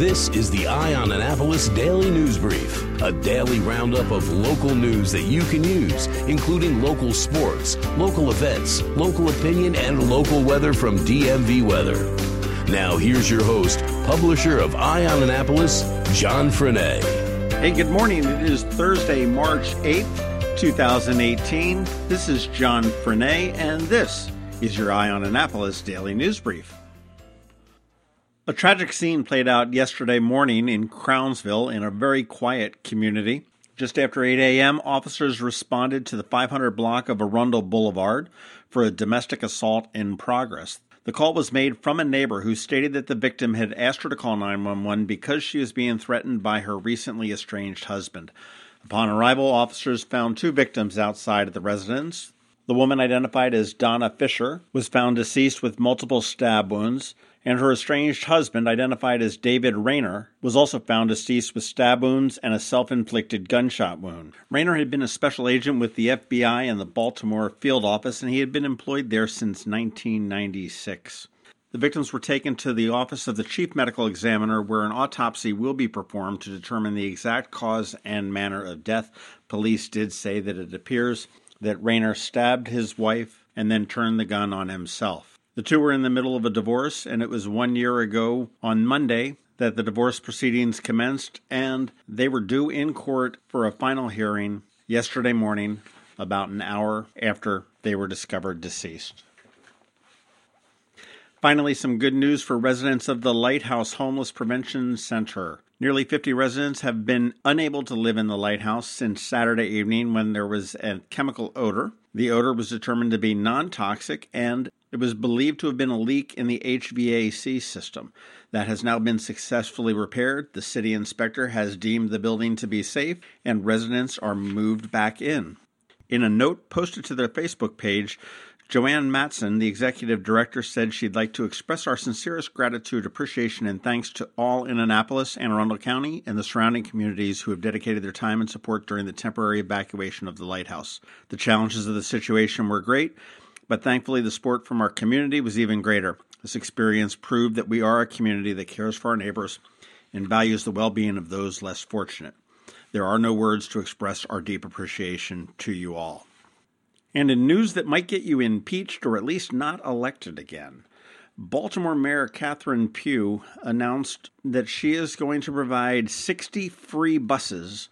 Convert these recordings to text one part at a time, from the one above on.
This is the Eye on Annapolis Daily News Brief, a daily roundup of local news that you can use, including local sports, local events, local opinion, and local weather from DMV Weather. Now, here's your host, publisher of Eye on Annapolis, John Frenaye. Hey, good morning. It is Thursday, March 8th, 2018. This is John Frenaye, and this is your Eye on Annapolis Daily News Brief. A tragic scene played out yesterday morning in Crownsville in a very quiet community. Just after 8 a.m., officers responded to the 500 block of Arundel Boulevard for a domestic assault in progress. The call was made from a neighbor who stated that the victim had asked her to call 911 because she was being threatened by her recently estranged husband. Upon arrival, officers found two victims outside of the residence. The woman, identified as Donna Fisher, was found deceased with multiple stab wounds and her estranged husband, identified as David Rayner, was also found deceased with stab wounds and a self inflicted gunshot wound. Rayner had been a special agent with the FBI and the Baltimore field office, and he had been employed there since 1996. The victims were taken to the office of the chief medical examiner, where an autopsy will be performed to determine the exact cause and manner of death. Police did say that it appears that Rayner stabbed his wife and then turned the gun on himself. The two were in the middle of a divorce, and it was one year ago on Monday that the divorce proceedings commenced, and they were due in court for a final hearing yesterday morning, about an hour after they were discovered deceased. Finally, some good news for residents of the Lighthouse Homeless Prevention Center. Nearly 50 residents have been unable to live in the lighthouse since Saturday evening when there was a chemical odor. The odor was determined to be non toxic and it was believed to have been a leak in the HVAC system. That has now been successfully repaired. The city inspector has deemed the building to be safe, and residents are moved back in. In a note posted to their Facebook page, Joanne Matson, the executive director, said she'd like to express our sincerest gratitude, appreciation, and thanks to all in Annapolis, Anne Arundel County, and the surrounding communities who have dedicated their time and support during the temporary evacuation of the lighthouse. The challenges of the situation were great, but thankfully the support from our community was even greater. This experience proved that we are a community that cares for our neighbors and values the well being of those less fortunate. There are no words to express our deep appreciation to you all. And in news that might get you impeached or at least not elected again, Baltimore Mayor Catherine Pugh announced that she is going to provide 60 free buses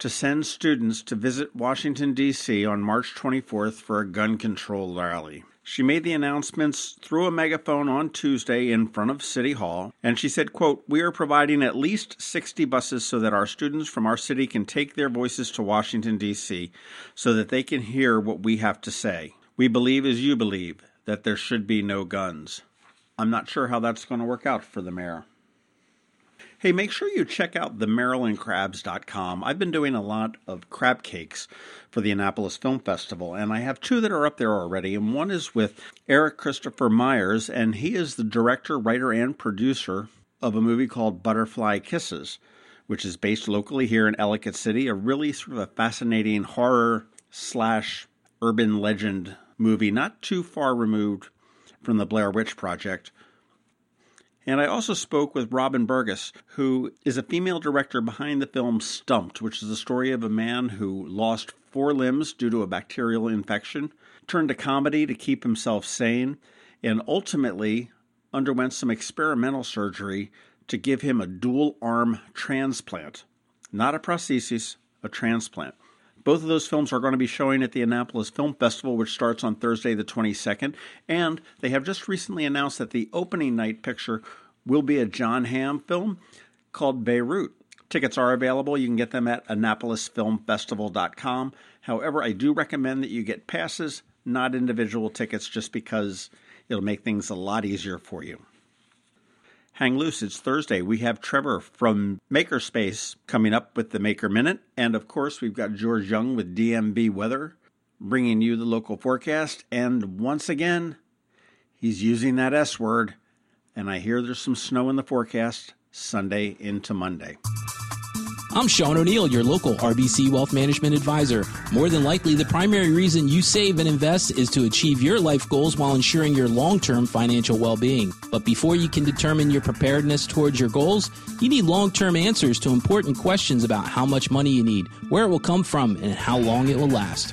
to send students to visit Washington, D.C. on March 24th for a gun control rally. She made the announcements through a megaphone on Tuesday in front of City Hall, and she said, quote, We are providing at least 60 buses so that our students from our city can take their voices to Washington, D.C., so that they can hear what we have to say. We believe as you believe that there should be no guns. I'm not sure how that's going to work out for the mayor. Hey, make sure you check out the MarylandCrabs.com. I've been doing a lot of crab cakes for the Annapolis Film Festival, and I have two that are up there already. And one is with Erik Kristopher Myers, and he is the director, writer, and producer of a movie called Butterfly Kisses, which is based locally here in Ellicott City. A really sort of a fascinating horror slash urban legend movie, not too far removed from the Blair Witch Project. And I also spoke with Robin Berghaus, who is a female director behind the film Stumped, which is the story of a man who lost four limbs due to a bacterial infection, turned to comedy to keep himself sane, and ultimately underwent some experimental surgery to give him a dual arm transplant. Not a prosthesis, a transplant. Both of those films are going to be showing at the Annapolis Film Festival, which starts on Thursday, the 22nd. And they have just recently announced that the opening night picture will be a Jon Hamm film called Beirut. Tickets are available. You can get them at AnnapolisFilmFestival.com. However, I do recommend that you get passes, not individual tickets, just because it'll make things a lot easier for you. Hang loose, it's Thursday. We have Trevor from Makerspace coming up with the Maker Minute. And of course, we've got George Young with DMV Weather bringing you the local forecast. And once again, He's using that S word, and I hear there's some snow in the forecast Sunday into Monday. I'm Sean O'Neill, your local RBC Wealth Management Advisor. More than likely, the primary reason you save and invest is to achieve your life goals while ensuring your long term financial well being. But before you can determine your preparedness towards your goals, you need long term answers to important questions about how much money you need, where it will come from, and how long it will last.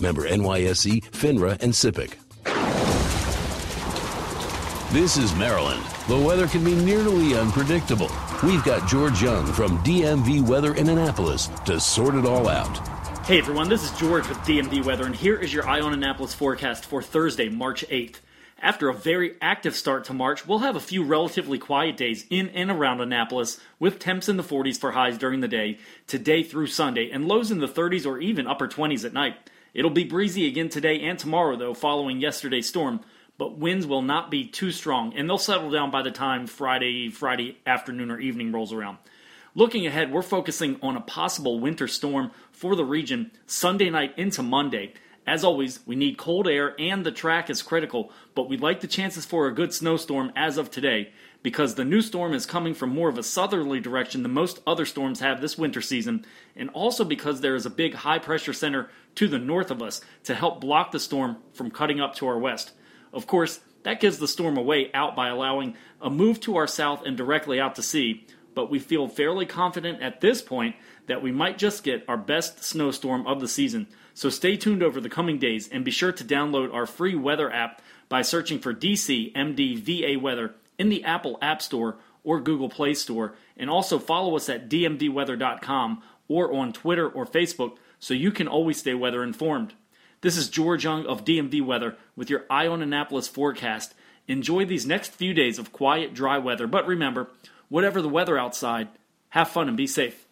Member NYSE, FINRA, and SIPC. This is Maryland. The weather can be nearly unpredictable. We've got George Young from DMV Weather in Annapolis to sort it all out. Hey everyone, this is George with DMV Weather, and here is your Eye on Annapolis forecast for Thursday, March 8th. After a very active start to March, we'll have a few relatively quiet days in and around Annapolis, with temps in the 40s for highs during the day, today through Sunday, and lows in the 30s or even upper 20s at night. It'll be breezy again today and tomorrow, though, following yesterday's storm, but winds will not be too strong, and they'll settle down by the time Friday, Friday afternoon or evening rolls around. Looking ahead, we're focusing on a possible winter storm for the region Sunday night into Monday. As always, we need cold air and the track is critical, but we like the chances for a good snowstorm as of today because the new storm is coming from more of a southerly direction than most other storms have this winter season, and also because there is a big high pressure center to the north of us to help block the storm from cutting up to our west. Of course, that gives the storm a way out by allowing a move to our south and directly out to sea, but we feel fairly confident at this point that we might just get our best snowstorm of the season. So stay tuned over the coming days and be sure to download our free weather app by searching for DC MDVA Weather in the Apple App Store or Google Play Store. And also follow us at dmvweather.com or on Twitter or Facebook so you can always stay weather informed. This is George Young of DMV Weather with your Eye on Annapolis forecast. Enjoy these next few days of quiet, dry weather, but remember, whatever the weather outside, have fun and be safe.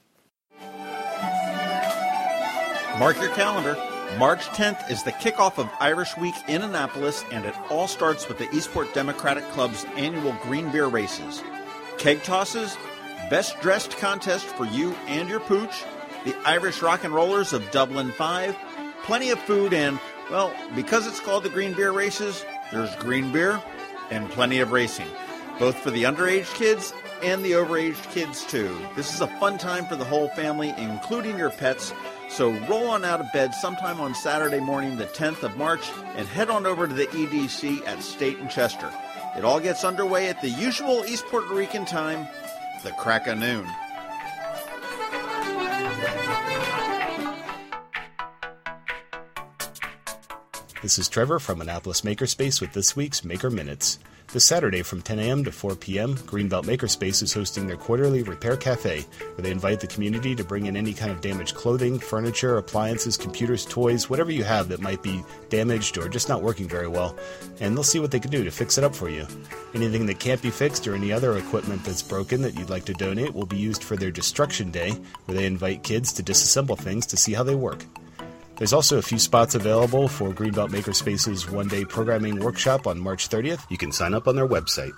Mark your calendar. March 10th is the kickoff of Irish Week in Annapolis, and it all starts with the Eastport Democratic Club's annual Green Beer Races. Keg tosses, best dressed contest for you and your pooch, the Irish Rock and Rollers of Dublin 5, plenty of food, and, well, because it's called the Green Beer Races, there's green beer and plenty of racing, both for the underage kids and the overaged kids, too. This is a fun time for the whole family, including your pets. So roll on out of bed sometime on Saturday morning, the 10th of March, and head on over to the EDC at State and Chester. It all gets underway at the usual East Puerto Rican time, the crack of noon. This is Trevor from Annapolis Makerspace with this week's Maker Minutes. This Saturday from 10 a.m. to 4 p.m., Greenbelt Makerspace is hosting their quarterly Repair Cafe, where they invite the community to bring in any kind of damaged clothing, furniture, appliances, computers, toys, whatever you have that might be damaged or just not working very well, and they'll see what they can do to fix it up for you. Anything that can't be fixed or any other equipment that's broken that you'd like to donate will be used for their Destruction Day, where they invite kids to disassemble things to see how they work. There's also a few spots available for Greenbelt Makerspace's one day programming workshop on March 30th. You can sign up on their website.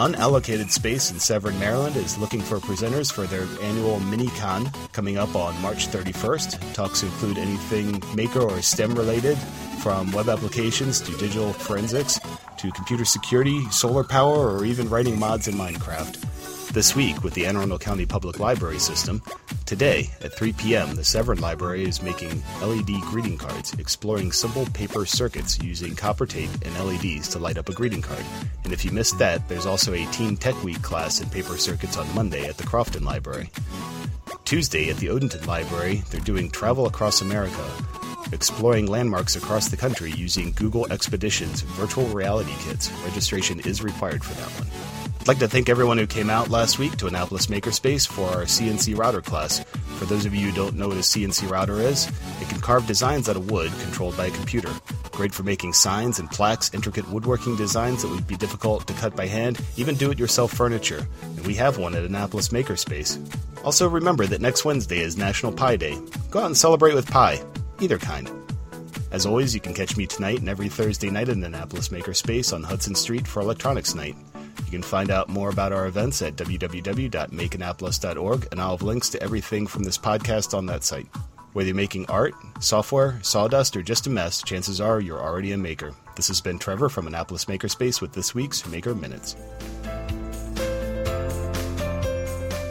Unallocated Space in Severn, Maryland is looking for presenters for their annual mini con coming up on March 31st. Talks include anything maker or STEM related, from web applications to digital forensics to computer security, solar power, or even writing mods in Minecraft. This week, with the Anne Arundel County Public Library System, today at 3 p.m., the Severn Library is making LED greeting cards, exploring simple paper circuits using copper tape and LEDs to light up a greeting card. And if you missed that, there's also a Teen Tech Week class in paper circuits on Monday at the Crofton Library. Tuesday at the Odenton Library, they're doing Travel Across America, exploring landmarks across the country using Google Expeditions virtual reality kits. Registration is required for that one. I'd like to thank everyone who came out last week to Annapolis Makerspace for our CNC router class. For those of you who don't know what a CNC router is, it can carve designs out of wood controlled by a computer. Great for making signs and plaques, intricate woodworking designs that would be difficult to cut by hand, even do it yourself furniture. And we have one at Annapolis Makerspace. Also, remember that next Wednesday is National Pie Day. Go out and celebrate with pie, either kind. As always, you can catch me tonight and every Thursday night at Annapolis Makerspace on Hudson Street for Electronics Night. You can find out more about our events at www.makeannapolis.org, and I'll have links to everything from this podcast on that site. Whether you're making art, software, sawdust, or just a mess, chances are you're already a maker. This has been Trevor from Annapolis Makerspace with this week's Maker Minutes.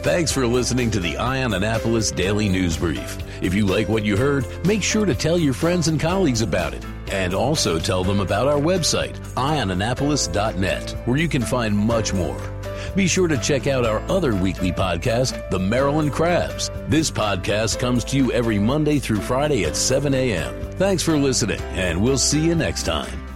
Thanks for listening to the Eye on Annapolis Daily News Brief. If you like what you heard, make sure to tell your friends and colleagues about it. And also tell them about our website, eyeonannapolis.net, where you can find much more. Be sure to check out our other weekly podcast, The Maryland Crabs. This podcast comes to you every Monday through Friday at 7 a.m. Thanks for listening, and we'll see you next time.